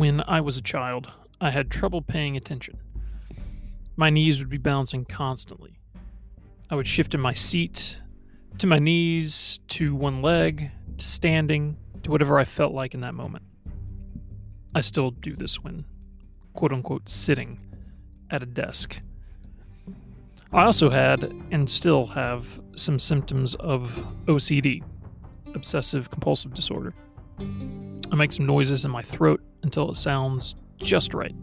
When I was a child, I had trouble paying attention. My knees would be bouncing constantly. I would shift in my seat, to my knees, to one leg, to standing, to whatever I felt like in that moment. I still do this when, quote unquote, sitting at a desk. I also had, and still have, some symptoms of OCD, obsessive compulsive disorder. I make some noises in my throat until it sounds just right,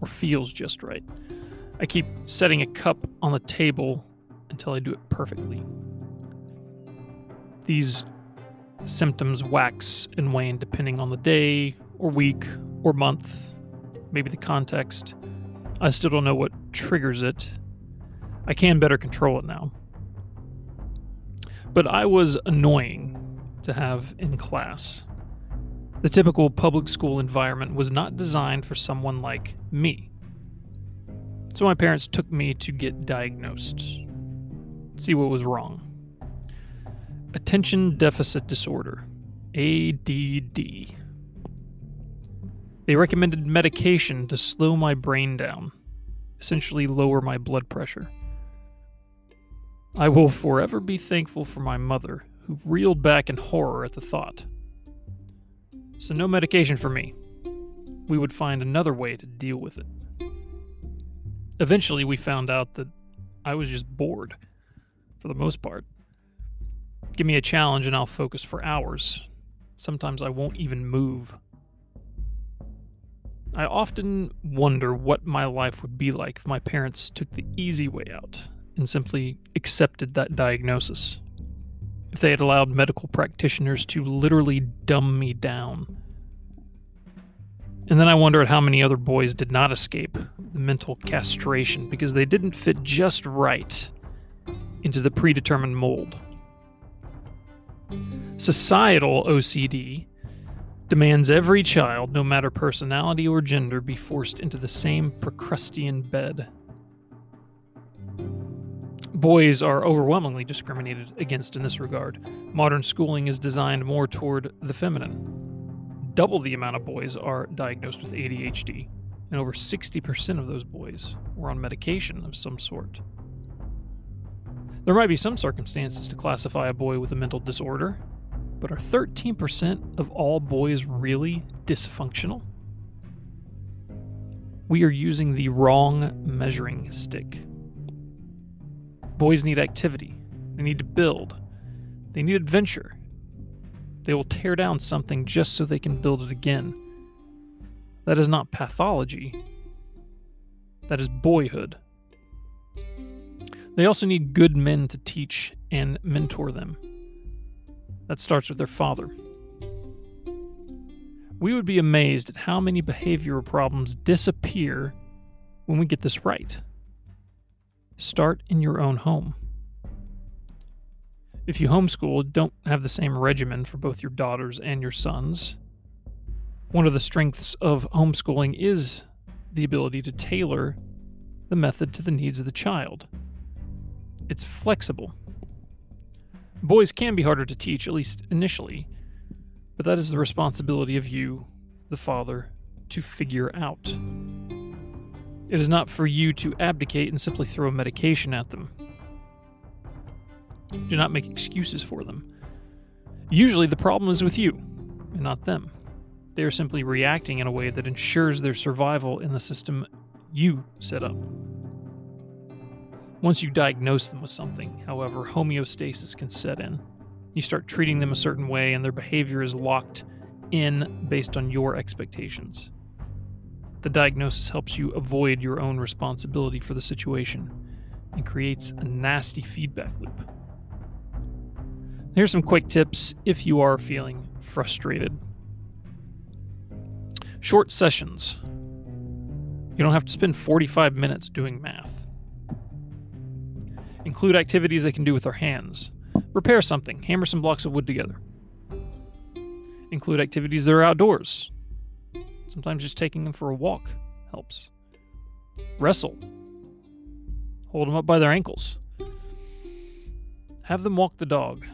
or feels just right. I keep setting a cup on the table until I do it perfectly. These symptoms wax and wane depending on the day, or week, or month, maybe the context. I still don't know what triggers it. I can better control it now. But I was annoying to have in class. The typical public school environment was not designed for someone like me. So my parents took me to get diagnosed. See what was wrong. Attention Deficit Disorder, ADD. They recommended medication to slow my brain down, essentially lower my blood pressure. I will forever be thankful for my mother, who reeled back in horror at the thought. So, no medication for me. We would find another way to deal with it. Eventually, we found out that I was just bored, for the most part. Give me a challenge and I'll focus for hours. Sometimes I won't even move. I often wonder what my life would be like if my parents took the easy way out and simply accepted that diagnosis. If they had allowed medical practitioners to literally dumb me down. And then I wonder at how many other boys did not escape the mental castration because they didn't fit just right into the predetermined mold. Societal OCD demands every child, no matter personality or gender, be forced into the same Procrustean bed. Boys are overwhelmingly discriminated against in this regard. Modern schooling is designed more toward the feminine. Double the amount of boys are diagnosed with ADHD, and over 60% of those boys were on medication of some sort. There might be some circumstances to classify a boy with a mental disorder, but are 13% of all boys really dysfunctional? We are using the wrong measuring stick. Boys need activity, they need to build, they need adventure. They will tear down something just so they can build it again. That is not pathology, that is boyhood. They also need good men to teach and mentor them. That starts with their father. We would be amazed at how many behavioral problems disappear when we get this right. Start in your own home. If you homeschool, don't have the same regimen for both your daughters and your sons. One of the strengths of homeschooling is the ability to tailor the method to the needs of the child. It's flexible. Boys can be harder to teach, at least initially, but that is the responsibility of you, the father, to figure out. It is not for you to abdicate and simply throw a medication at them. Do not make excuses for them. Usually the problem is with you, and not them. They are simply reacting in a way that ensures their survival in the system you set up. Once you diagnose them with something, however, homeostasis can set in. You start treating them a certain way, and their behavior is locked in based on your expectations. The diagnosis helps you avoid your own responsibility for the situation and creates a nasty feedback loop. Here's some quick tips if you are feeling frustrated. Short sessions. You don't have to spend 45 minutes doing math. Include activities they can do with their hands. Repair something, hammer some blocks of wood together. Include activities that are outdoors. Sometimes just taking them for a walk helps. Wrestle. Hold them up by their ankles. Have them walk the dog,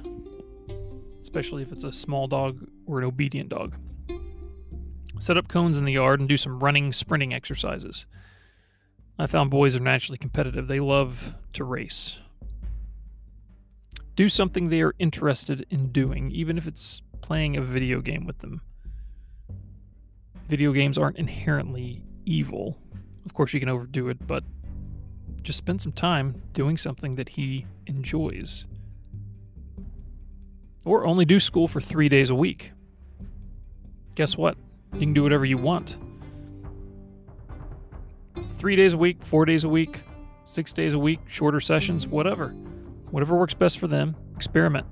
especially if it's a small dog or an obedient dog. Set up cones in the yard and do some running, sprinting exercises. I found boys are naturally competitive. They love to race. Do something they are interested in doing, even if it's playing a video game with them. Video games aren't inherently evil. Of course, you can overdo it, but just spend some time doing something that he enjoys. Or only do school for three days a week. Guess what? You can do whatever you want. Three days a week, four days a week, six days a week, shorter sessions, whatever. Whatever works best for them, experiment.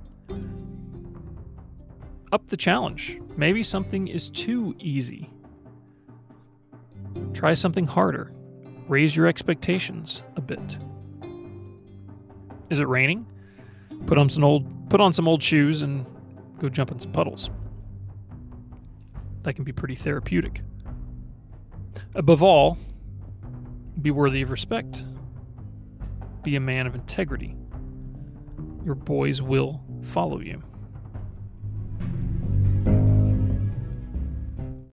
Up the challenge. Maybe something is too easy. Try something harder. Raise your expectations a bit. Is it raining? Put on some old put on some old shoes and go jump in some puddles. That can be pretty therapeutic. Above all, be worthy of respect. Be a man of integrity. Your boys will follow you.